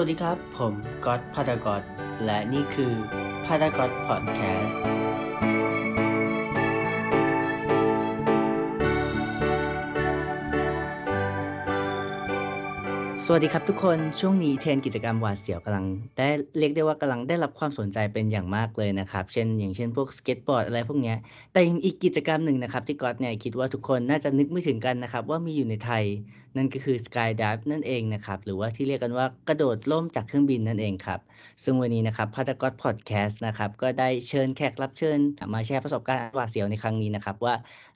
สวัสดีครับ ผมก๊อตพาดากอตและนี่คือพาดากอตพอดแคสต์สวัสดีครับทุกคนช่วงนี้เทรนด์กิจกรรมหวาดเสียวกำลังได้เรียกได้ว่ากำลังได้รับความสนใจเป็นอย่างมากเลยนะครับ เช่น อย่างเช่นพวกสเก็ตบอร์ดอะไรพวกนี้แต่อีกกิจกรรมหนึ่งนะครับที่ก๊อตเนี่ยคิดว่าทุกคนน่าจะนึกไม่ถึงกันนะครับว่ามีอยู่ในไทย นั่นก็คือ Skydive นั่นเองนะครับ หรือว่าที่เรียกกันว่ากระโดดล่มจากเครื่องบินนั่นเองครับ ซึ่งวันนี้นะครับพัตกอตพอดแคสต์นะครับ ก็ได้เชิญแขกรับเชิญ มาแชร์ประสบการณ์หวาดเสียวในครั้งนี้นะครับ ว่า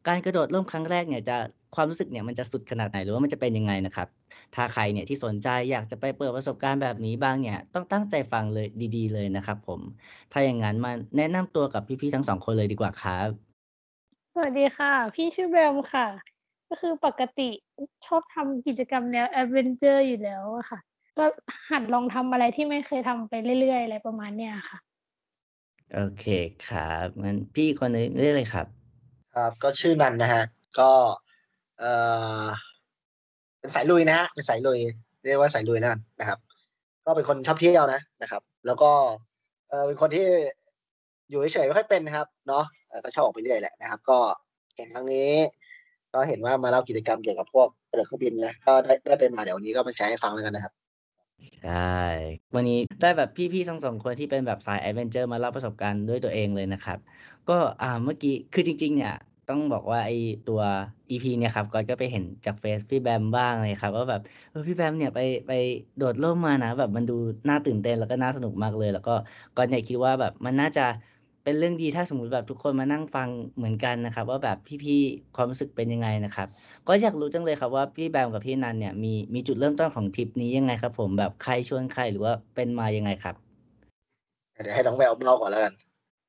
การกระโดดล่มครั้งแรกเนี่ยจะความรู้สึกเนี่ยมันจะสุดขนาดไหนหรือว่ามันจะเป็นยังไงนะครับ ถ้าใครเนี่ยที่สนใจอยากจะไปเปิดประสบการณ์แบบนี้บ้างเนี่ยต้องตั้งใจฟังเลยดีๆ เลยนะครับ ผม ถ้าอย่างนั้นมาแนะนำตัวกับพี่ๆทั้งสองคนเลยดีกว่าครับ สวัสดีค่ะ พี่ชื่อแบมค่ะ ก็คือปกติชอบทำกิจกรรมแนว adventure อยู่แล้วอะค่ะ ก็หัดลองทำอะไรที่ไม่เคยทำไปเรื่อยๆ อะไรประมาณเนี้ยค่ะ โอเคครับงั้นพี่คนนึงเรียกเลยครับ ครับก็ชื่อนันนะฮะ ก็เออเป็นสายลุยนะฮะเป็นสายลุยเรียกว่าสายลุยแล้วกันนะครับ ก็เป็นคนชอบเที่ยวนะนะครับ แล้วก็เออเป็นคนที่อยู่เฉยๆไม่ค่อยเป็นนะครับ เนาะเอ่อก็ชอบออกไปเรื่อยแหละนะครับ ก็แข่งครั้งนี้ ก็เห็นว่ามาเล่ากิจกรรมเกี่ยวกับพวกกระโดดเครื่องบินนะก็ได้ได้เป็นมาเดี๋ยววันนี้ก็มาแชร์ให้ฟังแล้วกันนะครับใช่วันนี้ได้แบบพี่ๆทั้งสองคนที่เป็นแบบสาย adventure มาเล่าประสบการณ์ด้วยตัวเองเลยนะครับ ก็อ่าเมื่อกี้คือจริง ๆ เนี่ยต้องบอกว่าไอตัว EP เนี่ยครับก็ก็ไปเห็นจากเฟซพี่แบมบ้างเลยครับว่าแบบเออพี่แบมเนี่ยไปไปโดดร่มมานะ แบบมันดูน่าตื่นเต้นแล้วก็น่าสนุกมากเลย แล้วก็ก็เนี่ยคิดว่าแบบมันน่าจะ เป็นเรื่องดีถ้าสมมุติแบบทุกคนมานั่งฟังเหมือนกันนะครับ ว่าแบบพี่ๆความรู้สึกเป็นยังไงนะครับ ก็อยากรู้จังเลยครับว่าพี่แบมกับพี่นันเนี่ยมีมีจุดเริ่มต้นของทริปนี้ยังไงครับ ผมแบบใครชวนใครหรือว่าเป็นมายังไงครับเดี๋ยวให้น้องแววเล่าก่อนแล้วกัน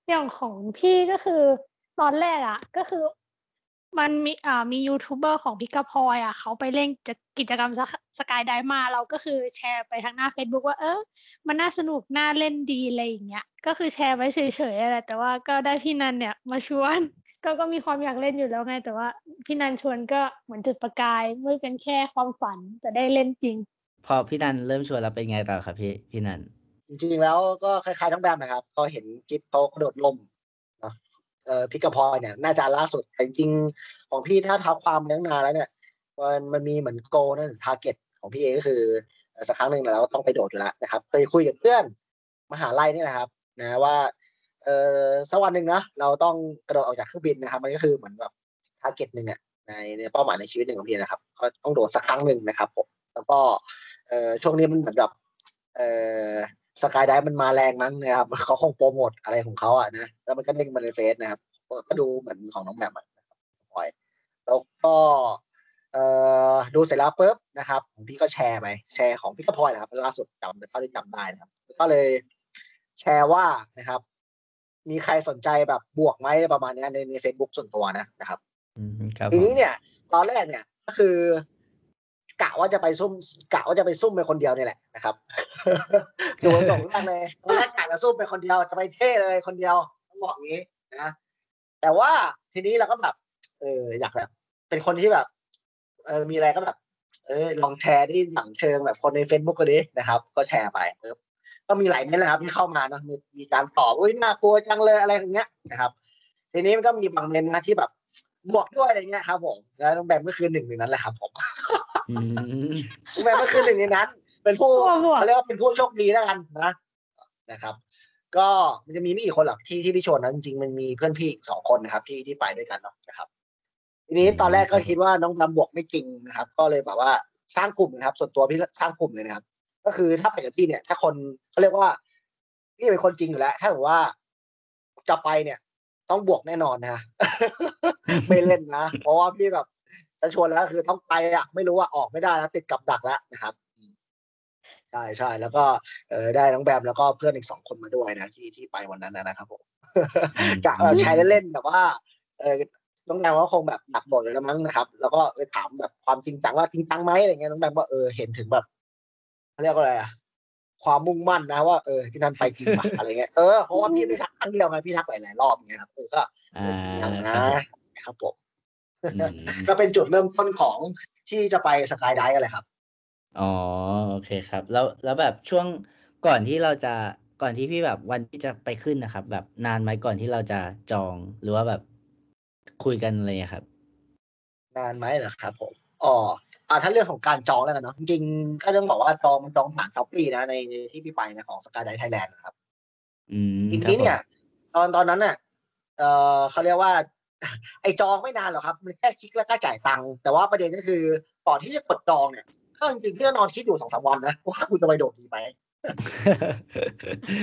อย่างของพี่ก็คือตอนแรกอะก็คือ มันมีอ่ามียูทูบเบอร์ของพิกาพลอยอะเขาไปเล่นกิจกรรมสกายไดมาเราก็คือแชร์ไปทางหน้า Facebook ว่าเออมันน่าสนุกน่าเล่นดีอะไรอย่างเงี้ยก็คือแชร์ไว้เฉยๆอะไรแต่ว่าก็ได้พี่นันเนี่ยมาชวนก็ก็มีความอยากเล่นอยู่แล้วไง แต่ว่าพี่นันชวนก็เหมือนจุดประกายไม่เป็นแค่ความฝันแต่ได้เล่นจริง พอพี่นันเริ่มชวนแล้วเป็นไงต่อครับพี่พี่นันจริงๆแล้วก็คล้ายๆน้องแบมนะครับก็เห็นกิ๊บเขากระโดดล่มเนาะเอ่อ พิกพลอยเนี่ยน่าจะล่าสุดแต่จริงของพี่ถ้าท้าวความเลี้งนานแล้วเนี่ยมันมันมีเหมือน goal นั่น target ของพี่เองก็คือสักครั้งหนึ่งเราต้องไปโดดอยู่แล้วนะครับเคยคุยกับเพื่อนมหาลัยนี่แหละครับนะว่าเออสักวันหนึ่งนะเราต้องกระโดดออกจากเครื่องบินนะครับ มันก็คือเหมือนแบบ target หนึ่งอะในในเป้าหมายในชีวิตหนึ่งของพี่นะครับก็ต้องโดดสักครั้งหนึ่งนะครับผมแล้วก็เออช่วงนี้มันเหมือนแบบเออ skydive มันมาแรงมั้งนะครับเขาคงโปรโมทอะไรของเขาอะนะแล้วมันก็เด้งมาในเฟซนะครับก็ดูเหมือนของน้องแบมนะครับพลอยแล้วก็เอ่อดูเสร็จแล้วปุ๊บนะครับของพี่ก็แชร์ไปแชร์ของพี่ก็พลอยนะครับล่าสุดจำเท่าที่จำได้นะครับ ก็เลยแชร์ว่านะครับ มีใครสนใจแบบบวกไหมประมาณนี้ในในเฟซบุ๊กส่วนตัวนะนะครับอืมครับทีนี้เนี่ย ตอนแรกเนี่ยก็คือกะว่าจะไปซุ่มกะว่าจะไปซุ่มเป็นคนเดียวนี่แหละนะครับ ดูส่งแรกเลยตอนแรกกะจะซุ่มเป็นคนเดียวจะไปเท่เลยคนเดียวต้องบอกงี้นะแต่ว่าทีนี้เราก็แบบ เอออยากแบบ เป็นคนที่แบบ เออมีอะไรก็แบบ เออลองแชร์ที่หลังเชิงแบบคนใน Facebook ก็ดีนะครับ ก็แชร์ไปเออก็มีหลายเม้นต์นะครับที่เข้ามาเนาะมีมีการตอบอุ้ยน่ากลัวจังเลยอะไรอย่างเงี้ยนะครับ ทีนี้มันก็มีบางเม้นต์นะที่แบบบวกด้วยอะไรเงี้ยครับผมแล้วน้องแบมก็คือหนึ่งในนั้นแหละครับผมอืมน้องแบมก็คือหนึ่งในนั้น เป็นผู้บวกบวกเขาเรียกว่าเป็นผู้โชคดีแล้วกันนะนะครับ ก็มันจะมีไม่กี่คนหรอกที่ที่พี่ชวนนะจริงๆมันมีเพื่อนพี่อีกสองคนนะครับ ที่ที่ไปด้วยกันเนาะนะครับ ทีนี้ตอนแรกก็คิดว่าน้องแบมบวกไม่จริงนะครับ ก็เลยแบบว่าสร้างกลุ่มนะครับ ส่วนตัวพี่สร้างกลุ่มเลยนะครับ ก็คือถ้าไปกับพี่เนี่ย ถ้าคนเขาเรียกว่าพี่เป็นคนจริงอยู่แล้ว ถ้าถือว่าจะไปเนี่ย ต้องบวกแน่นอนนะไม่เล่นนะเพราะว่าพี่แบบจะชวนแล้วคือต้องไปอะ ไม่รู้ว่าออกไม่ได้แล้วติดกับดักแล้วนะครับอืม ใช่ใช่แล้วก็เออได้น้องแบมแล้วก็เพื่อนอีกสองคนมาด้วยนะที่ที่ไปวันนั้นนะนะครับผมกะแบบแชร์เล่นๆแบบว่าเออน้องแบมก็คงแบบหนักบทอยู่แล้วมั้งนะครับ แล้วก็เออถามแบบความจริงจังว่าจริงจังไหมอะไรเงี้ยน้องแบมก็เออเห็นถึงแบบเขาเรียกว่าอะไรอะความมุ่งมั่นนะว่าเออที่นั่นไปจริงป่ะอะไรเงี้ยเออเพราะว่าพี่ไม่ทักครั้งเดียวไงพี่ทักหลายๆรอบเงี้ยครับเออก็อ่าอย่างคนะครับผมอืมก็เป็นจุดเริ่มต้นของที่จะไป skydive อะไรครับ อ๋อ โอเคครับ แล้ว แล้วแบบช่วงก่อนที่เราจะ ก่อนที่พี่แบบวันที่จะไปขึ้นนะครับ แบบนานไหมก่อนที่เราจะจองหรือว่าแบบคุยกันอะไรอย่างเงี้ยครับ นานไหมเหรอครับผมอ๋ออ่าถ้าเรื่องของการจองแล้วกันเนาะจริงๆก็ต้องบอกว่าจองมันจองผ่าน Shopee นะในในที่พี่ไปนะของ Skydive Thailand นะครับอืมทีครับนี้ผมเนี่ยตอนตอนนั้นเนี่ยเออเขาเรียกว่า ไอจองไม่นานหรอกครับ มันแค่คลิกแล้วก็จ่ายตังค์แต่ว่าประเด็นก็คือก่อนที่จะกดจองเนี่ย ก็จริงๆพี่ก็นอนคิดอยู่สองสามวันนะว่าคุณจะไปโดดดีไหม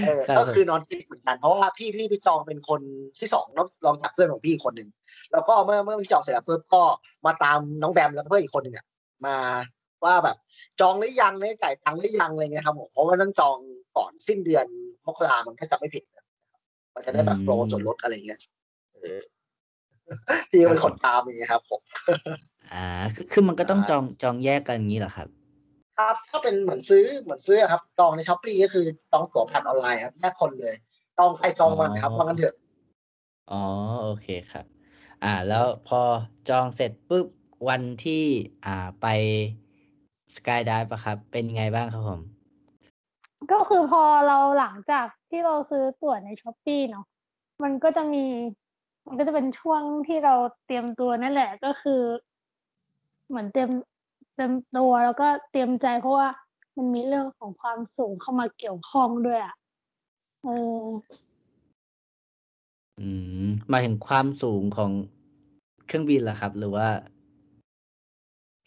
เออครับก็ผมคือนอนคิดเหมือนกันเพราะว่าพี่พี่พี่จองเป็นคนที่สองนอกลองจากเพื่อนของพี่อีกคนหนึ่งแล้วก็เมื่อเมื่อพี่จองเสร็จแล้วเพิ่มก็มาตามน้องแบมแล้วก็เพื่อนอีกคนหนึ่งอะมาว่าแบบจองหรือยังเนี่ยจ่ายตังค์หรือยังอะไรเงี้ยครับผมเพราะว่าต้องจองก่อนสิ้นเดือนมกรามันถ้าจำไม่ผิดนะมันจะได้แบบโปรส่วนลดอะไรเงี้ยเออพี่ก็เป็นคนตามอย่างเงี้ยครับผม อ่าคือคือมันก็ต้องอ่าจองจองแยกกันอย่างนี้เหรอครับ ครับถ้าเป็นเหมือนซื้อเหมือนซื้อครับจองในช้อปปี้ก็คือจองตั๋วผ่านออนไลน์ครับแยกคนเลยจองใครจองมันครับอ๋อว่างั้นเถอะอ๋อโอเคครับ อ่า แล้วพอจองเสร็จปุ๊บวันที่อ่าไปสกายไดฟ์ะครับ เป็นไงบ้างครับผม ก็คือพอเราหลังจากที่เราซื้อตั๋วในช้อปปี้เนาะมันก็จะมี มันก็จะเป็นช่วงที่เราเตรียมตัวนั่นแหละ ก็คือ เหมือนเตรียมเตรียมตัวแล้วก็เตรียมใจเพราะว่ามันมีเรื่องของความสูงเข้ามาเกี่ยวข้องด้วยอะเอออืมหมายถึงความสูงของเครื่องบินเหรอครับ หรือว่า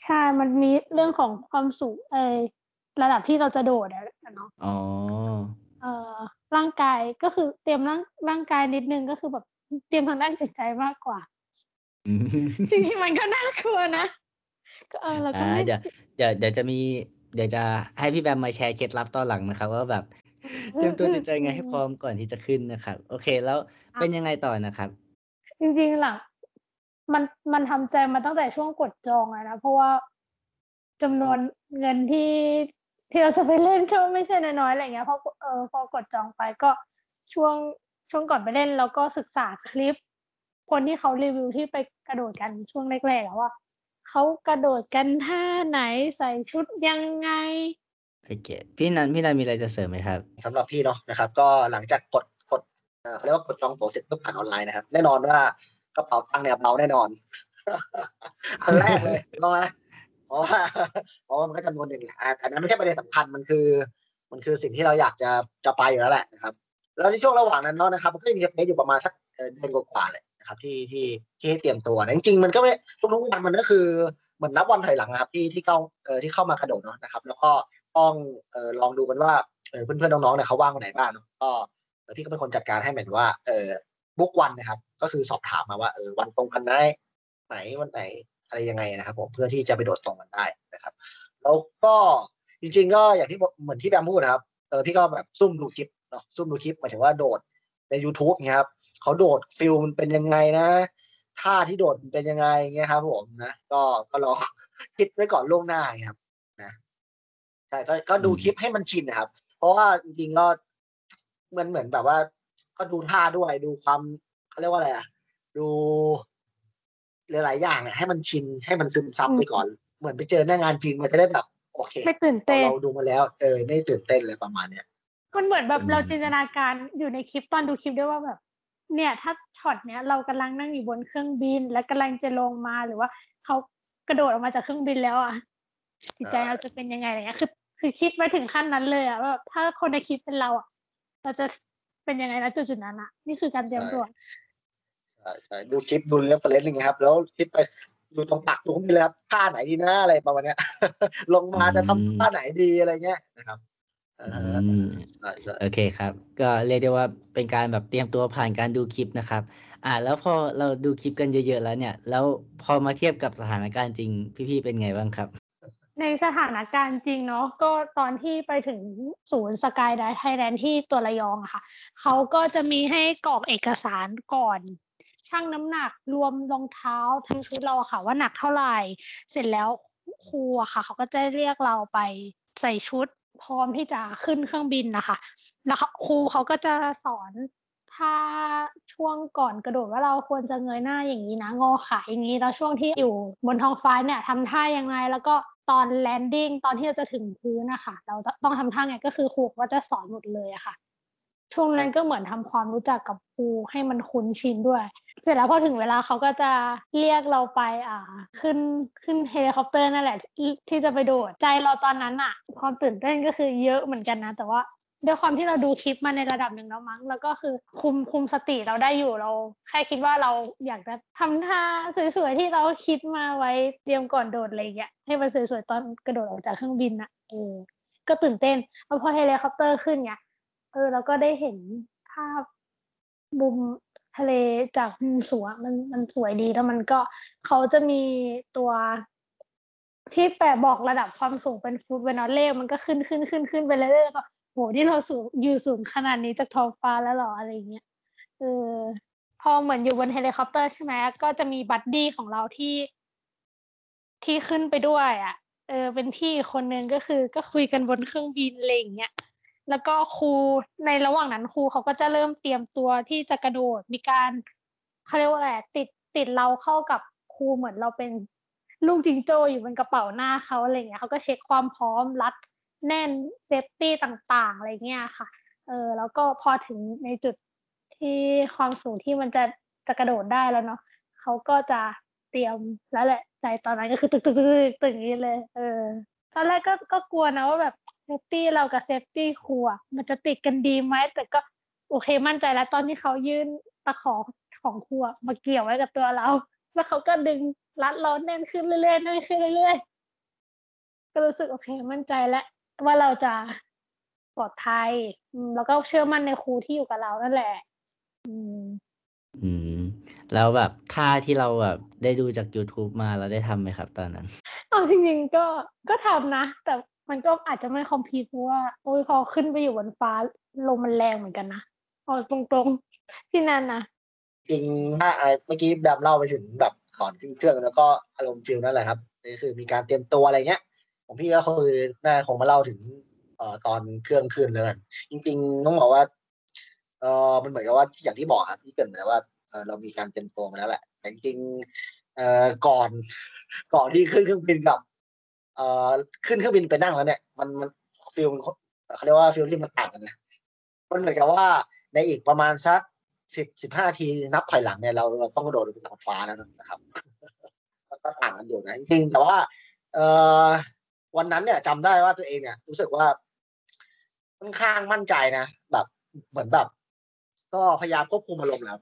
ใช่ มันมีเรื่องของความสูงเออระดับที่เราจะโดดอะเนาะอ๋อเอ่อร่างกายก็คือเตรียมร่างร่างกายนิดนึงก็คือแบบเตรียมทางด้านจิตใจมากกว่าอืมจริงๆมันก็น่ากลัวนะ ก็เออเราก็อ่าไม่เดี๋ยวเดี๋ยวเดี๋ยวจะมี เดี๋ยวจะให้พี่แบมมาแชร์เคล็ดลับตอนหลังนะครับว่าแบบเตรียมตัวจิตใจไงให้พร้อมก่อนที่จะขึ้นนะครับ โอเคแล้วเป็นยังไงต่อนะครับ จริงๆหลังมันมันทำใจมาตั้งแต่ช่วงกดจองอะนะเพราะว่าจำนวนเงินที่ที่เราจะไปเล่นก็ไม่ใช่น้อยๆอะไรเงี้ยพอเออพอกดจองไปก็ช่วงช่วงก่อนไปเล่นแล้วก็ศึกษาคลิป คนที่เขารีวิวที่ไปกระโดดกันช่วงแรกๆอะว่า เขากระโดดกันท่าไหนใส่ชุดยังไงโอเคพี่นันพี่นันมีอะไรจะเสริมไหมครับสำหรับพี่เนาะนะครับ ก็หลังจากกดกดเอ่อเขาเรียกว่ากดจองตั๋วเสร็จปุ๊บผ่านออนไลน์นะครับ แน่นอนว่ากระเป๋าตังค์เนี่ยเบาแน่นอน อันแรกเลยรู้ไหมเพราะว่าเพราะว่ามันก็จำนวนหนึ่งแหละอ่าแต่นั้นไม่ใช่ประเด็นสำคัญมันคือ มันคือสิ่งที่เราอยากจะจะไปอยู่แล้วแหละนะครับ แล้วในช่วงระหว่างนั้นเนาะนะครับ มันก็จะมีสเปซอยู่ประมาณสักเอ่อเดือนกว่าๆเลย นะครับที่ที่ที่ให้เตรียมตัวนะจริงๆมันก็ไม่ทุกๆวันมันก็คือเหมือนนับวันถอยหลังครับที่ที่เข้าเอ่อที่เข้ามากระโดดเนาะนะครับ แล้วก็ต้องเอ่อลองดูกันว่าเออเพื่อนๆน้องๆเนี่ยเขาว่างวันไหนบ้างเนาะก็พี่ก็เป็นคนจัดการให้เหมือนว่าเออบุ๊กวันนะครับ ก็คือสอบถามมาว่าเออวันตรงกันไหนไหนวันไหนอะไรยังไงนะครับ ผมเพื่อที่จะไปโดดตรงกันได้นะครับ แล้วก็จริง ๆ ก็อย่างที่เหมือนที่แบมพูดนะครับเออพี่ก็แบบซุ่มดูคลิปเนาะซุ่มดูคลิปหมายถึงว่าโดดใน YouTube เงี้ยครับ เขาโดดฟิลมันเป็นยังไงนะท่าที่โดดมันเป็นยังไงเงี้ยครับ ผมนะก็ก็ลองคิดไว้ก่อนล่วงหน้าไงครับนะใช่ก็ก็ดูอืมคลิปให้มันชินนะครับ เพราะว่าจริงๆก็เหมือนเหมือนแบบว่า ก็ดูท่าด้วยดูความเขาเรียกว่าอะไรอะดูหลายๆอย่างเนี่ยให้มันชินให้มันซึมซับอืมไปก่อน เหมือนไปเจอหน้างานจริงมันจะได้แบบ โอเคไม่ตื่นเต้นเราดูมาแล้วเออไม่ตื่นเต้นเลยประมาณเนี้ยมันเหมือนแบบอืมเราจินตนาการอยู่ในคลิปตอนดูคลิปด้วยว่าแบบ เนี่ยถ้าช็อตเนี้ยเรากำลังนั่งอยู่บนเครื่องบิน และกำลังจะลงมาหรือว่าเขากระโดดออกมาจากเครื่องบินแล้วอะจิตใจเราจะเป็นยังไงอะไรเงี้ยคือคือคิดไปถึงขั้นนั้นเลยอะว่าถ้าคนในคลิปเป็นเราอะเราจะเป็นยังไงนะจุดๆนั้นอะนี่คือการเตรียมตัวใช่ใช่ดูคลิปดูเรฟเฟรนซ์อะไรเงี้ยครับ แล้วคิดไปดูตรงตักดูไปเลยครับท่าไหนดีนะอะไรประมาณเนี้ย ลงมาจะทำท่าไหนดีอะไรเงี้ยนะครับ เออือมใช่ใช่โอเคครับ ก็เรียกได้ว่าเป็นการแบบเตรียมตัวผ่านการดูคลิปนะครับ อ่าแล้วพอเราดูคลิปกันเยอะๆแล้วเนี่ย แล้วพอมาเทียบกับสถานการณ์จริง พี่ๆเป็นไงบ้างครับ ในสถานการณ์จริงเนาะก็ตอนที่ไปถึงศูนย์สกายไดไทยแลนด์ที่ตัวระยองอะค่ะ เขาก็จะมีให้กรอกเอกสารก่อนชั่งน้ำหนักรวมรองเท้าทั้งชุดเราอะค่ะ ว่าหนักเท่าไหร่ เสร็จแล้วครูอะค่ะ เขาก็จะเรียกเราไปใส่ชุด พร้อมที่จะขึ้นเครื่องบินนะคะ แล้วครูเขาก็จะสอนถ้าช่วงก่อนกระโดดว่าเราควรจะเงยหน้าอย่างนี้นะงอขาอย่างนี้แล้วช่วงที่อยู่บนท้องฟ้าเนี่ยทำท่ายังไง แล้วก็ตอนแลนดิ้งตอนที่เราจะถึงพื้นนะคะเราต้องทำท่าไงก็คือครูก็จะสอนหมดเลยอะค่ะ ช่วงนั้นก็เหมือนทำความรู้จักกับครูให้มันคุ้นชินด้วย เสร็จแล้วพอถึงเวลาเขาก็จะเรียกเราไปอ่า ขึ้นขึ้นเฮลิคอปเตอร์นั่นแหละที่จะไปโดดใจเราตอนนั้นอะความตื่นเต้นก็คือเยอะเหมือนกันนะ แต่ว่าด้วยความที่เราดูคลิปมาในระดับหนึ่งแล้วมั้ง แล้วก็คือคุมคุมสติเราได้อยู่เรา แค่คิดว่าเราอยากจะทำท่าสวยๆที่เราคิดมาไว้เตรียมก่อนโดดอะไรอย่างเงี้ยให้มันสวยๆตอนกระโดดออกจากเครื่องบินอะเออก็ตื่นเต้นแล้วพอเฮลิคอปเตอร์ขึ้นเนี่ยเออเราก็ได้เห็นภาพมุมทะเลจากมุมสูงอะมันมันสวยดีแล้วมันก็เขาจะมีตัวที่แปะบอกระดับความสูงเป็นฟุตเวนอลเลขมันก็ขึ้นขึ้นขึ้นขึ้นไปเรื่อยๆก็โหที่เราสูงอยู่สูงขนาดนี้จากท้องฟ้าแล้วหรออะไรเงี้ยเออพอเหมือนอยู่บนเฮลิคอปเตอร์ใช่ไหมก็จะมี buddy ของเราที่ที่ขึ้นไปด้วยอะ เออ เป็นพี่คนนึงก็คือก็คุยกันบนเครื่องบินอะไรอย่างเงี้ย แล้วก็ครูในระหว่างนั้นครูเขาก็จะเริ่มเตรียมตัวที่จะกระโดดมีการเขาเรียกว่าอะไรติดติดเราเข้ากับครูเหมือนเราเป็นลูกจิงโจ้อยู่บนกระเป๋าหน้าเขาอะไรเงี้ยเขาก็เช็คความพร้อมรัดแน่น safety ต่างๆ อะไรเงี้ยค่ะ เออแล้วก็พอถึงในจุดที่ความสูงที่มันจะจะกระโดดได้แล้วเนาะเขาก็จะเตรียมแล้วแหละใจตอนนั้นก็คือตึกตึกตึกตึกนี้เลย เออตอนแรกก็ก็กลัวนะว่าแบบ safety เรากับ safety ครูอะมันจะติดกันดีไหมแต่ก็โอเคมั่นใจแล้ว ตอนที่เขายื่นตะขอของครูมาเกี่ยวไว้กับตัวเรา แล้วเขาก็ดึงรัดเราแน่นขึ้นเรื่อยๆแน่นขึ้นเรื่อยๆก็รู้สึกโอเคมั่นใจแล้วว่าเราจะปลอดภัยแล้วก็เชื่อมั่นในครูที่อยู่กับเรานั่นแหละ อืม อืม แล้วแบบท่าที่เราแบบได้ดูจาก YouTube มาเราได้ทำไหมครับ ตอนนั้นเอาจริงๆก็ก็ทำนะ แต่ มันก็อาจจะไม่คอมพีเพราะว่าโอ้ยพอขึ้นไปอยู่บนฟ้าลมมันแรงเหมือนกันนะเอาตรงๆที่นั่นนะจริงถ้าเมื่อกี้แบบเล่าไปถึงแบบก่อนขึ้นเครื่องแล้วก็อารมณ์ฟิลนั่นแหละครับนี่คือมีการเตรียมตัวอะไรเงี้ยของพี่ก็คือน่าคงมาเล่าถึงเอ่อตอนเครื่องขึ้นเลยจริงๆต้องบอกว่าเออมันเหมือนกับว่าอย่างที่บอกครับที่เกิดเหมือนว่าเออเรามีการเตรียมตัวมาแล้วแหละแต่จริงๆเอ่อก่อนก่อนที่ขึ้นเครื่องบินกับ เอ่อขึ้นเครื่องบินไปนั่งแล้วเนี่ย มันมัน feel เขาเรียกว่า feeling มันต่างกันนะมันเหมือนกับว่าในอีกประมาณสักสิบสิบห้านาทีนับถอยหลังเนี่ยเราเราต้องกระโดดลงไปบนฟ้าแล้วนะครับก็ต่างกันอยู่นะจริงแต่ว่า เอ่อวันนั้นเนี่ยจำได้ว่าตัวเองเนี่ย รู้สึกว่าค่อนข้างมั่นใจนะแบบเหมือนแบบ ก็พยายามควบคุมอารมณ์แล้ว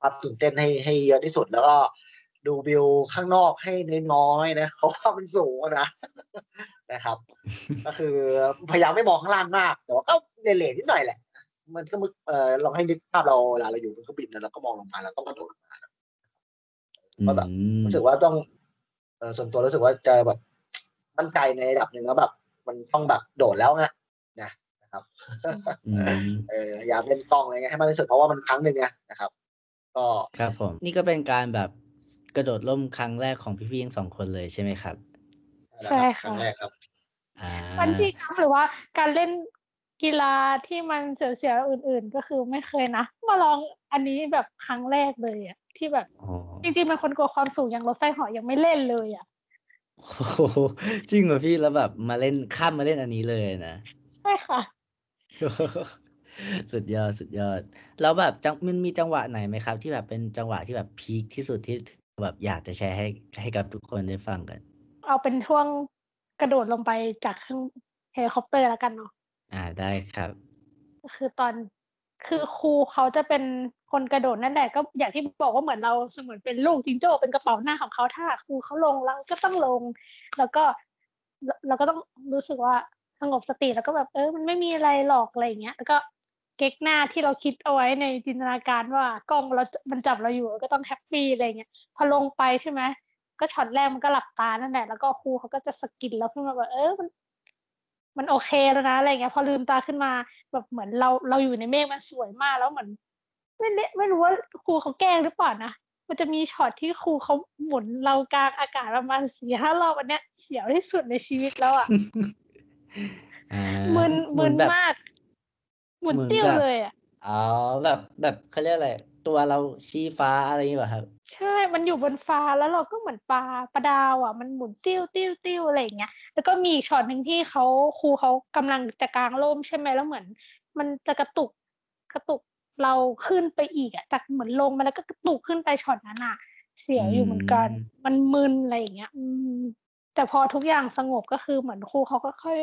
ความตื่นเต้นให้ให้เยอะที่สุดแล้วก็ ดูวิวข้างนอกให้น้อยๆนะเพราะว่ามันสูงนะนะครับ ก็คือพยายามไม่มองข้างล่างมาก แต่ว่าก็เลนๆนิดหน่อยแหละ มันก็มึกเออลองให้นึกภาพเราเวลาเราอยู่บนเครื่องบินแล้วก็มองลงมาแล้วต้องกระโดดลงมาก็แบบรู้สึกว่าต้องเออส่วนตัวรู้สึกว่าจะแบบมั่นใจในระดับหนึ่งแล้วแบบ มันต้องแบบโดดแล้วไงนะนะครับอืมเออพยายามเล่นกล้องอะไรเงี้ยให้มากที่สุดเพราะว่ามันครั้งหนึ่งไงนะครับ ก็ครับผมนี่ก็เป็นการแบบ กระโดดร่มครั้งแรกของพี่ๆทั้งสองคนเลยใช่ไหมครับ ใช่ครั้ค่ะงแรกครับอ่าวันที่จัมหรือว่าการเล่นกีฬาที่มันเสียวๆอื่น ๆ ก็คือไม่เคยนะมาลองอันนี้แบบครั้งแรกเลยอะที่แบบอ๋อจริงๆเป็นคนกลัวความสูงอย่างรถไฟเหาะยังไม่เล่นเลยอะโอ้โหจริงเหรอพี่แล้วแบบมาเล่นข้ามมาเล่นอันนี้เลยนะใช่ค่ะ สุดยอดสุดยอด แล้วแบบจังมันมีจังหวะไหนไหมครับ ที่แบบเป็นจังหวะที่แบบพีคที่สุดที่ แบบอยากจะแชร์ให้ให้กับทุกคนได้ฟังกัน เอาเป็นช่วงกระโดดลงไปจากเครื่องเฮลิคอปเตอร์แล้วกันเนาะอ่าได้ครับก็คือตอนคือครูเขาจะเป็นคนกระโดดนั่นแหละ ก็อย่างที่บอกว่าเหมือนเราเสมือนเป็นลูกจิงโจ้เป็นกระเป๋าหน้าของเขาถ้าครูเขาลงเราก็ต้องลง แล้วก็เราเราก็ต้องรู้สึกว่าสงบสติแล้วก็แบบเออมันไม่มีอะไรหรอกอะไรอย่างเงี้ยแล้วก็ เก๊กหน้าที่เราคิดเอาไว้ในจินตนาการว่ากล้องเรา มันจับเราอยู่ก็ต้องแฮปปี้อะไรเงี้ยพอลงไปใช่ไหมก็ช็อตแรกมันก็หลับตานั่นแหละแล้วก็ครูเขาก็จะสะกิดเราขึ้นมาแบบเออมันมันโอเคแล้วนะอะไรเงี้ย พอลืมตาขึ้นมาแบบเหมือนเราเราอยู่ในเมฆมันสวยมากแล้วเหมือนไม่เละไม่รู้ว่าครูเขาแกล้งหรือเปล่านะมันจะมีช็อตที่ครูเขาหมุนเรากลางอากาศประมาณสี่ห้ารอบอันเนี้ยเสียวที่สุดในชีวิตแล้วอะอ่ามึนหมึนแบบมาก หมุนเหมือนติ้วแบบเลยอะอ๋อแบบแบบเขาเรียกอะไรตัวเราชี้ฟ้าอะไรอย่างงี้เปล่าครับ?ใช่มันอยู่บนฟ้าแล้วเราก็เหมือนปลาปลาดาวอะมันหมุนติ้วๆๆอะไรอย่างเงี้ยแล้วก็มีอีกช็อตหนึ่งที่เขาครูเขากำลังจะกางร่มใช่ไหมแล้วเหมือน มันจะกระตุกกระตุกเราขึ้นไปอีกอะจากเหมือนลงมาแล้วก็กระตุกขึ้นไปช็อตนั้นน่ะ เสีอืยวอยู่เหมือนกันมันมึนอะไรอย่างเงี้ย อืมแต่พอทุกอย่างสงบก็คือเหมือนครูเขาก็ค่อย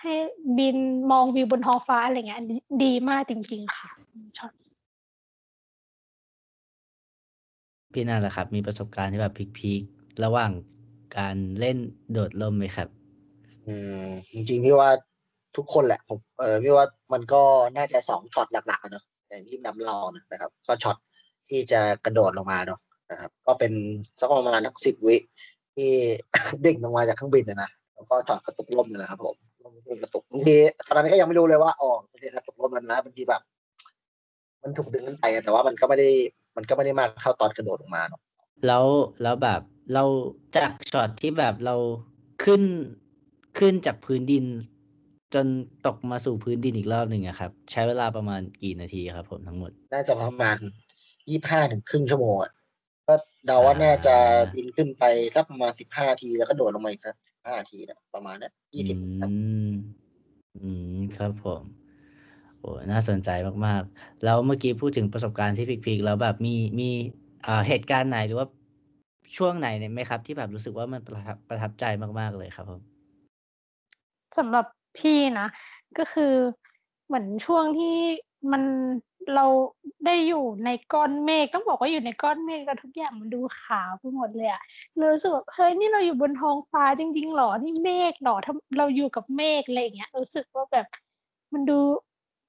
ให้บินมองวิวบนท้องฟ้าอะไรอย่างเงี้ยอันนี้ดีมากจริง ๆ ค่ะอืมช็อตพี่นั่นล่ะครับ มีประสบการณ์ที่แบบพีกๆระหว่างการเล่นโดดร่มไหมครับ?อืมจริงๆพี่ว่าทุกคนแหละผมเอ่อพี่ว่ามันก็น่าจะ2ช็อตหลักๆอะเนาะอย่างที่แบมเล่านะนะครับ ก็ช็อตที่จะกระโดดลงมาเนาะนะครับ ก็เป็นสักประมาณสัก10วิที่ดิ่งลงมาจากเครื่องบินอะนะแล้วก็ช็อตกระตุกร่มนี่แหละครับผม ร่มร่มกระตุกบางทีตอนนั้นก็ยังไม่รู้เลยว่าอ๋อมันคือกระตุกร่มนั้นนะบางทีแบบ มันถูกดึงขึ้นไปอะแต่ว่ามันก็ไม่ได้ มันก็ไม่ได้มากเท่าตอนกระโดดลงมาเนาะแล้วแล้วแบบเราจากช็อตที่แบบเราขึ้นขึ้นจากพื้นดิน จนตกมาสู่พื้นดินอีกรอบหนึ่งอะครับ ใช้เวลาประมาณกี่นาทีครับ ผมทั้งหมด?น่าจะประมาณ25ถึงครึ่งชั่วโมงอะก็เดาอาว่าน่าจะบินขึ้นไปสักประมาณ15นาทีแล้วก็โดดลงมาอีกสัก 15นาทีนะประมาณนั้นอื20ครับมอืม ครับผม โอ้โฮน่าสนใจมากๆ แล้วเมื่อกี้พูดถึงประสบการณ์ที่พีกๆแล้วแบบมีมีอ่าเหตุการณ์ไหนหรือว่าช่วงไหนเนี่ยไหมครับ ที่แบบรู้สึกว่ามันประทับประทับใจมากๆเลยครับผม?สำหรับพี่นะ ก็คือเหมือนช่วงที่มัน เราได้อยู่ในก้อนเมฆต้องบอกว่าอยู่ในก้อนเมฆแล้วทุกอย่างมันดูขาวไปหมดเลยอะเรารู้สึกเฮ้ยนี่เราอยู่บนท้องฟ้าจริงๆหรอ?นี่เมฆหรอ?ทำเราอยู่กับเมฆอะไรอย่างเงี้ย รู้สึกว่าแบบมันดู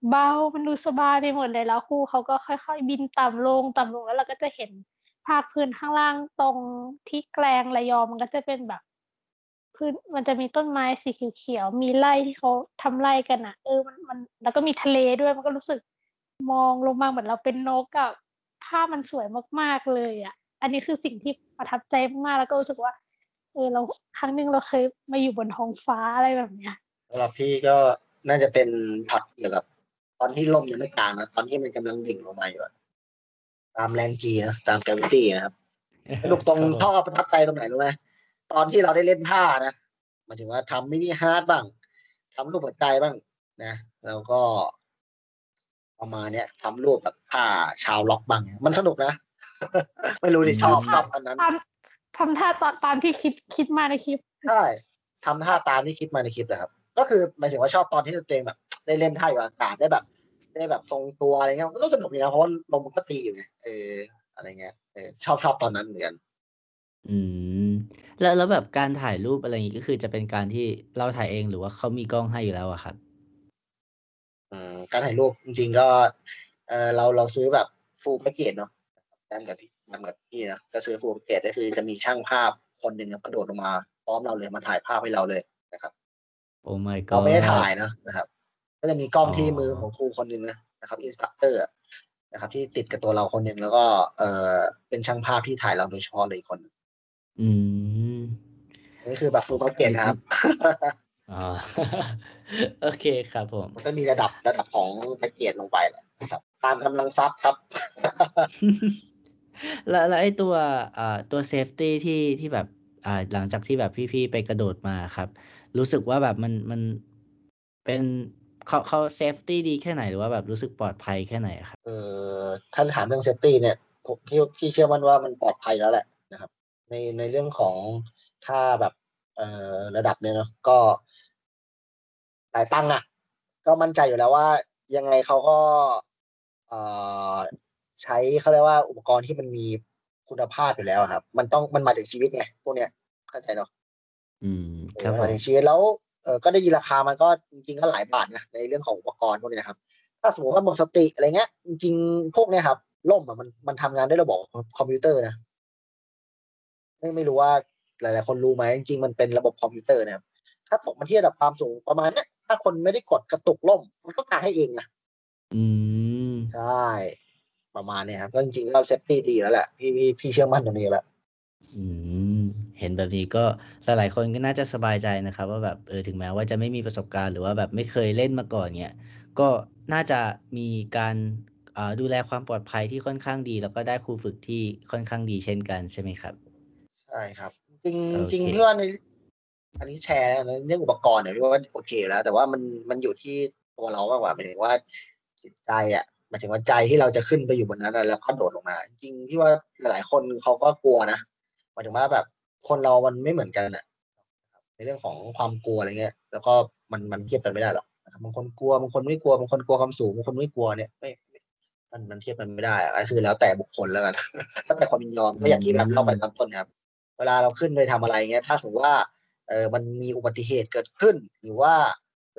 เบา มันดูสบายไปหมดเลยแล้วครูเขาก็ค่อย ๆ บินต่ำลงต่ำลงแล้วเราก็จะเห็นภาคพื้นข้างล่างตรงที่แกลงระยองมันก็จะเป็นแบบพื้นมันจะมีต้นไม้สีเขียวๆมีไร่ที่เขาทำไร่กันน่ะเออมันมัน แล้วก็มีทะเลด้วยมันก็รู้สึก มองลงมาเหมือนเราเป็นนกอะภาพมันสวยมากๆเลยอะอันนี้คือสิ่งที่ประทับใจมากๆแล้วก็รู้สึกว่าเออเราครั้งหนึ่งเราเคยมาอยู่บนท้องฟ้าอะไรแบบเนี้ยสำหรับพี่ก็น่าจะเป็นช็อตเกี่ยวกับ ตอนที่ร่มยังไม่กลางนะตอนที่มันกำลังดิ่งลงมาอยู่ตามแรง G นะตาม gravity นะครับสนุกตรงท่อประทับใจตรงไหนรู้ไหม?ตอนที่เราได้เล่นท่านะหมายถึงว่าทำ mini heart บ้างทำรูปหัวใจบ้างนะ แล้วก็ ประมาณเนี้ยทำรูปแบบท่าชาวร็อกบ้างมันสนุกนะ ไม่รู้อืสิชอบชอบมอันนั้น ตามทำท่าตอนตามที่คิดคิดมาในคลิป ใช่ทำท่าตามที่คิดมาในคลิปแหละครับ ก็คือหมายถึงว่าชอบตอนที่ตัวเองแบบ ได้เล่นท่าอยู่อากาศได้แบบ ได้แบบทรงตัวอะไรเงี้ยมันก็สนุกดีนะเพราะว่าลมมันก็ตีอยู่ไงเอออะไรเงี้ยเออชอบชอบตอนนั้นเหมือนกันอืม แล้วแล้วแบบการถ่ายรูปอะไรงี้ก็คือจะเป็นการที่เราถ่ายเองหรือว่าเขามีกล้องให้อยู่แล้วอะครับ? อืมการถ่ายรูปจริงๆก็เอ่อเราเราซื้อแบบ full package เนาะแบมกับพี่แบมกับพี่นะก็ซื้อ full package ก็คือจะมีช่างภาพคนหนึ่งอะกระโดดลงมา พร้อมเราเลยมาถ่ายภาพให้เราเลยนะครับ Oh my เราไม่ได้ถ่าย god นะนะครับ ก็จะมีกล้องอ๋อที่มือของครูคนหนึ่งนะนะครับ instructor อะนะครับ ที่ติดกับตัวเราคนหนึ่งแล้วก็ เอ่อเป็นช่างภาพที่ถ่ายเราโดยเฉพาะเลยอีกคนหนึ่งอืมอันนี้คือแบบ full อื package อนะคฮึรับอ๋อ โอเคครับผม มันก็มีระดับระดับของ package ลงไปแหละนะครับ ตามกำลังทรัพย์ครับ แล้วแล้วไอ้ตัวอ่าตัว safety ที่ที่แบบอ่าหลังจากที่แบบพี่ๆไปกระโดดมาอะครับ รู้สึกว่าแบบมันมันเป็นเขาเขา safety ดีแค่ไหนหรือว่าแบบรู้สึกปลอดภัยแค่ไหนอะครับ?เอ่อถ้าถามเรื่องเซฟตีเนี่ยผมพี่พี่เชื่อมั่นว่ามันปลอดภัยแล้วแหละนะครับ ในในเรื่องของถ้าแบบเอ่อระดับเนี้ยเนาะก็ จ่ายตังค์อะก็มั่นใจอยู่แล้วว่า ยังไงเขาก็เอ่อใช้เขาเรียกว่าอุปกรณ์ที่มันมีคุณภาพอยู่แล้วอะครับ มันต้องมันมาถึงชีวิตไงพวกเนี้ยเข้าใจเนาะ?อืมเอครัอบมันผมาถึมงชีวิตแล้วเอ่อก็ได้ยินราคามันก็จริงๆก็หลายบาทนะในเรื่องของอุปกรณ์พวกเนี้ยครับ ถ้าสมมุติว่าหมดสติอะไรเงี้ย จริงๆพวกเนี้ยครับร่มอะมันมันทำงานด้วยระบบคอมพิวเตอร์นะไม่ไม่รู้ว่าหลาย ๆ คนรู้ไหมจริงๆมันเป็นระบบคอมพิวเตอร์นะครับ ถ้าตกมาที่ระดับความสูงประมาณเนี้ย ถ้าคนไม่ได้กดกระตุกร่ม มันก็กางให้เองนะอืมใช่ประมาณเนี้ยครับก็จริงๆก็ safety ดีแล้วแหละพี่พี่พี่เชื่อมั่นตรงนี้แล้วอืมเห็นแบบนี้ก็หลายๆคนก็น่าจะสบายใจนะครับ ว่าแบบเออถึงแม้ว่าจะไม่มีประสบการณ์หรือว่าแบบไม่เคยเล่นมาก่อนเงี้ยก็น่าจะมีการอ่าดูแลความปลอดภัยที่ค่อนข้างดี แล้วก็ได้ครูฝึกที่ค่อนข้างดีเช่นกันใช่ไหมครับ?ใช่ครับ จริงโอจริงเคพี่ว่าใน อันนี้แชร์ในเรื่องอุปกรณ์เนี่ยพี่ว่าโอเคแล้ว แต่ว่ามันมันอยู่ที่ตัวเรามากกว่าหมายถึงว่าจิตใจอะหมายถึงว่าใจที่เราจะขึ้นไปอยู่บนนั้นแล้วก็โดดลงมา จริงๆพี่ว่าหลายคนเขาก็กลัวนะหมายถึงว่าแบบคนเรามันไม่เหมือนกันอะในเรื่องของความกลัวอะไรเงี้ย แล้วก็มันมันเทียบกันไม่ได้หรอกบางคนกลัวบางคนไม่กลัวบางคนกลัวความสูงบางคนไม่กลัวเนี่ยไม่มันมันเทียบกันไม่ได้อะก็คือแล้วแต่บุคคลแล้วกันแล้วแต่ความยินยอมก็อย่างที่แบบเล่าไปตอนต้นครับ เวลาเราขึ้นไปทำอะไรเงี้ย ถ้าสมมติว่า เออมันมีอุบัติเหตุเกิดขึ้น หรือว่า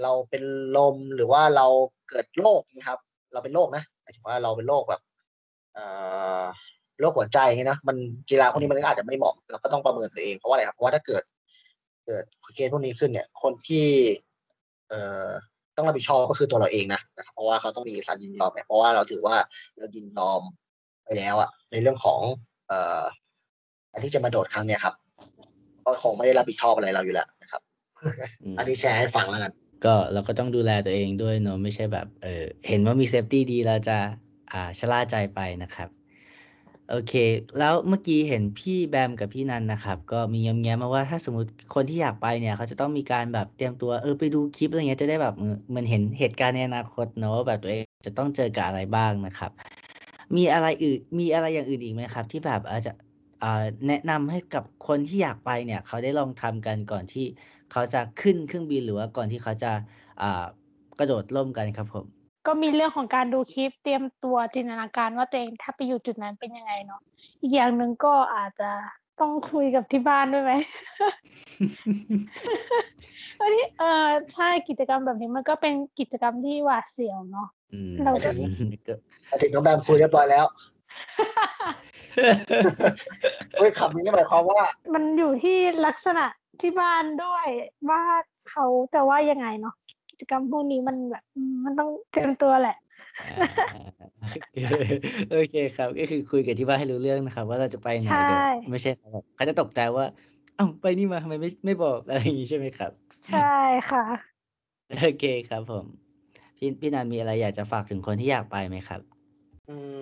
เราเป็นลมหรือว่าเราเกิดโรคนะครับ เราเป็นโรคนะหมายถึงว่าเราเป็นโรคแบบเอ่อโรคหัวใจเงี้ยนะมันกีฬาพวกนี้มันก็อาจจะไม่เหมาะเราก็ต้องประเมินตัวเองเพราะว่าอะไรครับเพราะว่าถ้าเกิด เกิดเคสพวกนี้ขึ้นเนี่ย คนที่ เอ่อต้องรับผิดชอบก็คือตัวเราเองนะนะครับเพราะว่าเขาต้องมีการยินยอมเนี่ยเพราะว่าเราถือว่าเรายินยอมไปแล้วอะในเรื่องของ เอ่อการที่จะมาโดดครั้งเนี้ยครับ ก็คงไม่ได้รับผิดชอบอะไรเราอยู่แล้วนะครับอืมอันนี้แชร์ให้ฟังแล้วกันก็เราก็ต้องดูแลตัวเองด้วยเนาะไม่ใช่แบบเอ่อเห็นว่ามี safety ดีเราจะอ่าชะล่าใจไปนะครับ โอเค แล้วเมื่อกี้เห็นพี่แบมกับพี่นันนะครับ ก็มีแง้มๆมาว่าถ้าสมมุติคนที่อยากไปเนี่ยเขาจะต้องมีการแบบเตรียมตัวเออไปดูคลิปอะไรเงี้ยจะได้แบบเออเหมือนเห็นเหตุการณ์ในอนาคตเนาะว่าแบบตัวเองจะต้องเจอกับอะไรบ้างนะครับ มีอะไรอื่นมีอะไรอย่างอื่นอีกไหมครับ ที่แบบอาจจะอ่า แนะนำให้กับคนที่อยากไปเนี่ย เขาได้ลองทำกันก่อนที่เขาจะขึ้นเครื่องบินหรือว่าก่อนที่เขาจะอ่ากระโดดร่มกันครับผม ก็มีเรื่องของการดูคลิปเตรียมตัวจินตนาการว่าตัวเองถ้าไปอยู่จุดนั้นเป็นยังไงเนาะอีกอย่างหนึ่งก็อาจจะต้องคุยกับที่บ้านด้วยไหมอันนี้เออใช่กิจกรรมแบบนี้มันก็เป็นกิจกรรมที่หวาดเสียวเนาะอืมเราก็ก็มาถึงน้องแบมคุยเรียบร้อยแล้ว เฮ้ยคำนี้หมายความว่า มันอยู่ที่ลักษณะที่บ้านด้วยว่าเขาจะว่ายังไงเนาะกิจกรรมพวกนี้มันแบบอืมมันต้องเตรียมตัวแหละอ่าโอเคครับ ก็คือคุยกับที่บ้านให้รู้เรื่องนะครับ ว่าเราจะไปไหนใช่เดี๋ยวไม่ใช่เขาแบบเขาจะตกใจว่าอ้าวไปนี่มาทำไมไม่ไม่บอกอะไรอย่างงี้ใช่ไหมครับ ใช่ค่ะโอเคครับผม พี่พี่นันมีอะไรอยากจะฝากถึงคนที่อยากไปไหมครับ?อืม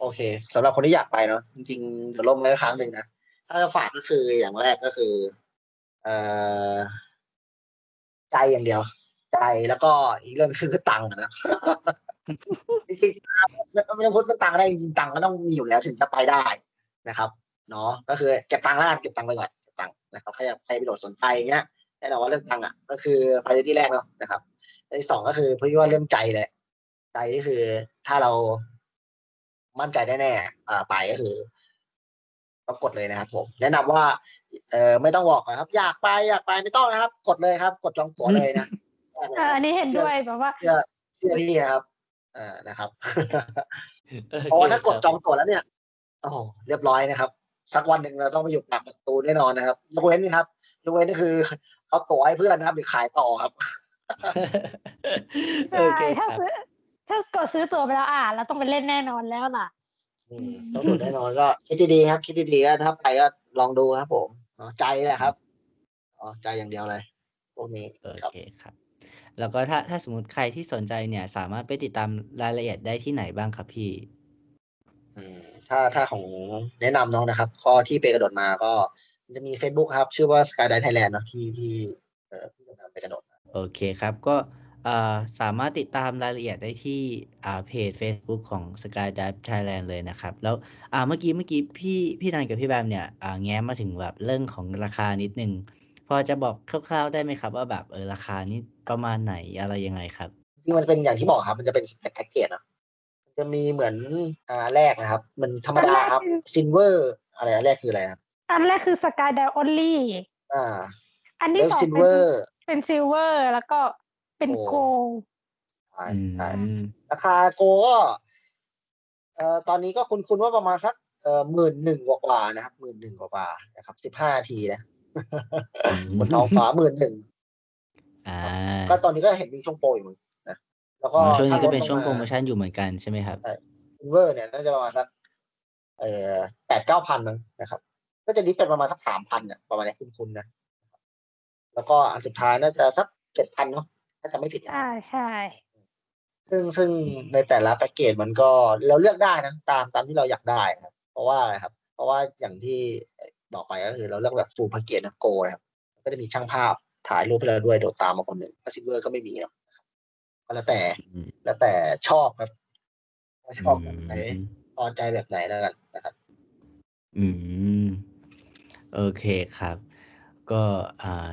โอเคสำหรับคนที่อยากไปเนาะจริงๆเดี๋ยวล่มไว้ครั้งหนึ่งนะ ถ้าจะฝากก็คืออย่างแรกก็คือ เอ่อใจอย่างเดียว ใจแล้วก็อีกเรื่องคือตังค์นะจริงๆไม่ต้องพูดเรื่องตังค์ได้จริงๆตังค์ก็ต้องมีอยู่แล้วถึงจะไปได้นะครับเนาะก็คือเก็บตังค์แล้วกันเก็บตังค์ไปก่อนเก็บตังค์นะครับใครอยากใครมีโดดสนใจอย่างเงี้ยแน่นอนว่าเรื่องตังค์อะ ก็คือ priority แรกเนาะนะครับอันที่สองก็คือพี่ว่าเรื่องใจแหละใจก็คือถ้าเรา มั่นใจแน่ๆอ่าไปก็คือก็กดเลยนะครับ ผม แนะนำว่า เอ่อไม่ต้องบอกนะครับ อยากไปอยากไปไม่ต้องนะครับ กดเลยครับ กดจองตั๋วเลยนะได้เลยเอคอรับอันนี้เห็นด้วยแบบว่าเชื่อเชื่อพี่นะครับอ่านะครับโอเพราะว่าเคถ้ากดครับจองตั๋วแล้วเนี่ยโอ้โหเรียบร้อยนะครับ สักวันหนึ่งเราต้องไปอยู่ปากประตูแน่นอนนะครับยกเว้นนะครับยกเว้นก็คือเอาตั๋วให้เพื่อนนะครับหรือขายต่อครับใช่โอเคคถ้ารับซื้อ ถ้ากดซื้อตั๋วไปแล้วอ่าเราต้องไปเล่นแน่นอนแล้วล่ะอืมต้องดูแน่นอนก็คิดดีๆครับ คิดดีๆก็ถ้าไปก็ลองดูครับผมเนาะใจแหละครับอ๋อใจอย่างเดียวเลยพวกนี้โอครับเคครับ แล้วก็ถ้าถ้าสมมุติใครที่สนใจเนี่ย สามารถไปติดตามรายละเอียดได้ที่ไหนบ้างครับพี่?อืมถ้าถ้าของแนะนำน้องนะครับ ข้อที่ไปกระโดดมาก็มันจะมีเฟซบุ๊กครับ ชื่อว่า Skydive Thailand เนาะที่ที่เอ่อที่ไปกระโดดมาโอเคครับ ก็อ่า สามารถติดตามรายละเอียดได้ที่อ่าเพจเฟซบุ๊กของ Skydive Thailand เลยนะครับ แล้วอ่าเมื่อกี้เมื่อกี้พี่พี่นันกับพี่แบมเนี่ยอ่าแง้มมาถึงแบบเรื่องของราคานิดหนึ่งพอจะบอกคร่าวๆได้ไหมครับ ว่าแบบเออราคานี้ประมาณไหนอะไรยังไงครับ?จริงๆมันเป็นอย่างที่บอกครับ มันจะเป็น step package เนาะมันจะมีเหมือนอ่าแรกนะครับ มันธรรมดาอันแรกครับคือ Silver อะไรอันแรกคืออะไรนะครับ?อันแรกคือ Skydive Only อาอันแล้ที่วสองเป็น Silver เป็น Silver แล้วก็ เป็น Gold Gold ใช่อืใช่มราคา Gold ก็เอ่อตอนนี้ก็คุ้นๆว่าประมาณสักเอ่อ11,000กว่าๆนะครับ11,000กว่าๆนะครับ15นาทีนะอืบนท้องฟ้าม11,000อาก็ตอนนี้ก็เห็นมีช่วงโปรอยู่นะแล้วอ๋ก็อช่วงถ้านี้ลก็ดเป็นลงช่วงมาโพรโมชันอยู่เหมือนกันใช่ไหมครับ?ใช่ Silver เนี่ยน่าจะประมาณสักเอ่อ8-9,000มั้งนะครับ ก็จะลิฟต์ไปประมาณสัก3,000อะประมาณเนี้ยคุ้นๆนะแล้วก็อันสุดท้ายน่าจะสัก7,000เนาะถ้าจำไม่ผิดนะใช่ๆซึ่งซึ่งในแต่ละแพ็กเกจมันก็เราเลือกได้นะตามตามที่เราอยากได้นะครับ เพราะว่าอะไรครับ เพราะว่าอย่างที่บอกไปก็คือเราเลือกแบบ full package นะ Gold นะครับก็จะมีช่างภาพถ่ายรูปให้เราด้วยโดดตามมาคนหนึ่งถ้า Silver ก็ไม่มีเนาะก็แล้วแต่อืมแล้วแต่ชอบครับว่าชอบแบบไหนอืมพอใจแบบไหนแล้วกันนะครับ อืม โอเคครับ ก็อ่า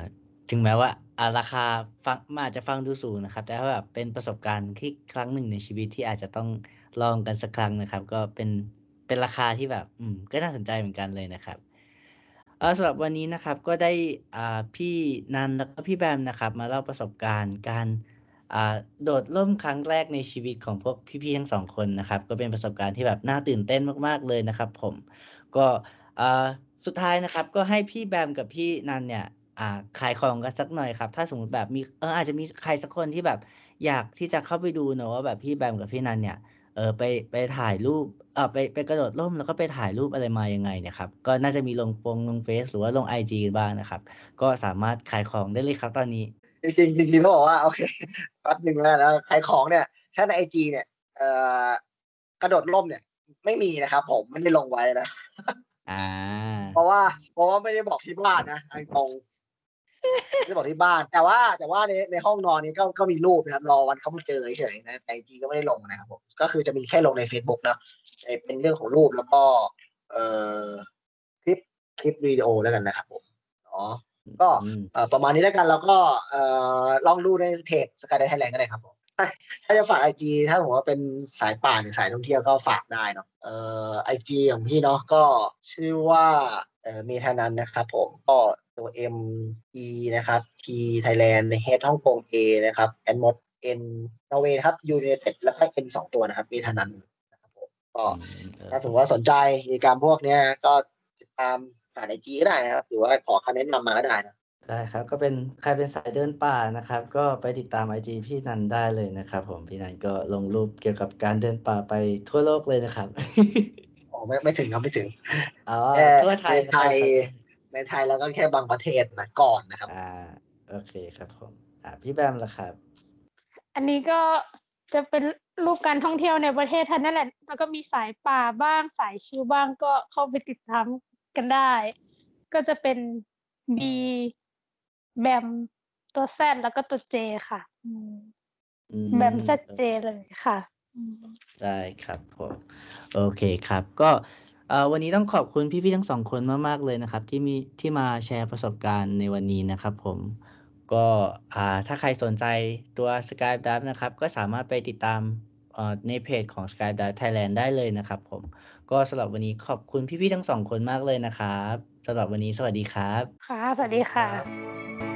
ถึงแม้ว่า อ่าราคาฟังมันอาจจะฟังดูสูงนะครับ แต่ถ้าแบบเป็นประสบการณ์ที่ครั้งหนึ่งในชีวิตที่อาจจะต้องลองกันสักครั้งนะครับ ก็เป็นเป็นราคาที่แบบ อืม ก็น่าสนใจเหมือนกันเลยนะครับเออสำหรับวันนี้นะครับก็ได้อ่าพี่นันแล้วก็พี่แบมนะครับ มาเล่าประสบการณ์การอ่าโดดร่มครั้งแรกในชีวิตของพวกพี่ๆทั้งสองคนนะครับ ก็เป็นประสบการณ์ที่แบบน่าตื่นเต้นมากๆเลยนะครับ ผมก็อ่าสุดท้ายนะครับ ก็ให้พี่แบมกับพี่นันเนี่ย อ่าขายของกันสักหน่อยครับ ถ้าสมมติแบบมีเอออาจจะมีใครสักคนที่แบบ อยากที่จะเข้าไปดูเนอะว่าแบบพี่แบมกับพี่นันเนี่ยเออไปไปถ่ายรูปเออไปไปกระโดดร่มแล้วก็ไปถ่ายรูปอะไรมายังไงเนี่ยครับก็น่าจะมีลงฟงลงเฟซหรือว่าลงไอจีบ้างนะครับ ก็สามารถขายของได้เลยครับตอนนี้ จริงๆจริงๆเขาบอกว่าโอเคแป๊บหนึ่งแล้วนะขายของเนี่ยถ้าในไอจีเนี่ยเอ่อกระโดดร่มเนี่ย ไม่มีนะครับผมไม่ได้ลงไว้นะอ่า เพราะว่าเพราะว่าไม่ได้บอกที่บ้านนะอันตรง ไม่ได้บอกที่บ้าน แต่ว่าแต่ว่าในในห้องนอนนี้ก็ก็มีรูปนะครับรอวันเขามาเจอเฉยๆนะแต่จริงๆก็ไม่ได้ลงนะครับผมก็คือจะมีแค่ลงใน Facebook นะเอ่อเป็นเรื่องของรูปแล้วก็ เอ่อคลิปคลิปวิดีโอแล้วกันนะครับผมอ๋อก็อืมเอ่อประมาณนี้แล้วกันแล้วก็เอ่อลองดูในเพจ Skydive Thailand ก็ได้ครับผมถ้าถ้าจะฝาก IG ถ้าผมว่าเป็นสายป่าหรือสายท่องเที่ยวก็ฝากได้เนาะเอ่อ IG ของพี่เนาะก็ชื่อว่าเอ่อเมธานันนะครับผมก็ ตัว M E นะครับ T Thailand H ฮ่องกง A นะครับ N มด N นอร์เวย์ครับยูเนเต็ดแล้วก็ N สองตัวนะครับเมธานันนะครับผมก็อืมเออถ้าสมมติว่าสนใจกิจกรรมพวกเนี้ยก็ติดตามผ่านไอจีก็ได้นะครับ หรือว่าขอคำแนะนำมาก็ได้นะได้ครับ ก็เป็นใครเป็นสายเดินป่านะครับ ก็ไปติดตามไอจีพี่นันได้เลยนะครับ ผมพี่นันก็ลงรูปเกี่ยวกับการเดินป่าไปทั่วโลกเลยนะครับโอ้ไม่ไม่ถึงครับไม่ถึงอ๋อแค่ทั่วไทยในไทย ในไทยแล้วก็แค่บางประเทศนะก่อนนะครับ อ่า โอเคครับผม อ่า พี่แบมล่ะครับ อันนี้ก็จะเป็นรูปการท่องเที่ยวในประเทศไทยนั่นแหละ แล้วก็มีสายป่าบ้างสายชิลบ้างก็เข้าไปติดตามกันได้ ก็จะเป็น B แบมตัวแซดแล้วก็ตัวเจค่ะอืมอืมแบมแซดเจเลยค่ะอืมได้ครับผม โอเคครับ ก็ เอ่อวันนี้ต้องขอบคุณพี่ๆทั้งสองคนมากๆเลยนะครับ ที่มีที่มาแชร์ประสบการณ์ในวันนี้นะครับผม ก็อ่าถ้าใครสนใจตัว Skype Dive นะครับ ก็สามารถไปติดตามเอ่อในเพจของ Skype Dive Thailand ได้เลยนะครับผม ก็สำหรับวันนี้ขอบคุณพี่ๆทั้งสองคนมากเลยนะครับสำหรับวันนี้สวัสดีครับ ค่ะ สวัสดีค่ะ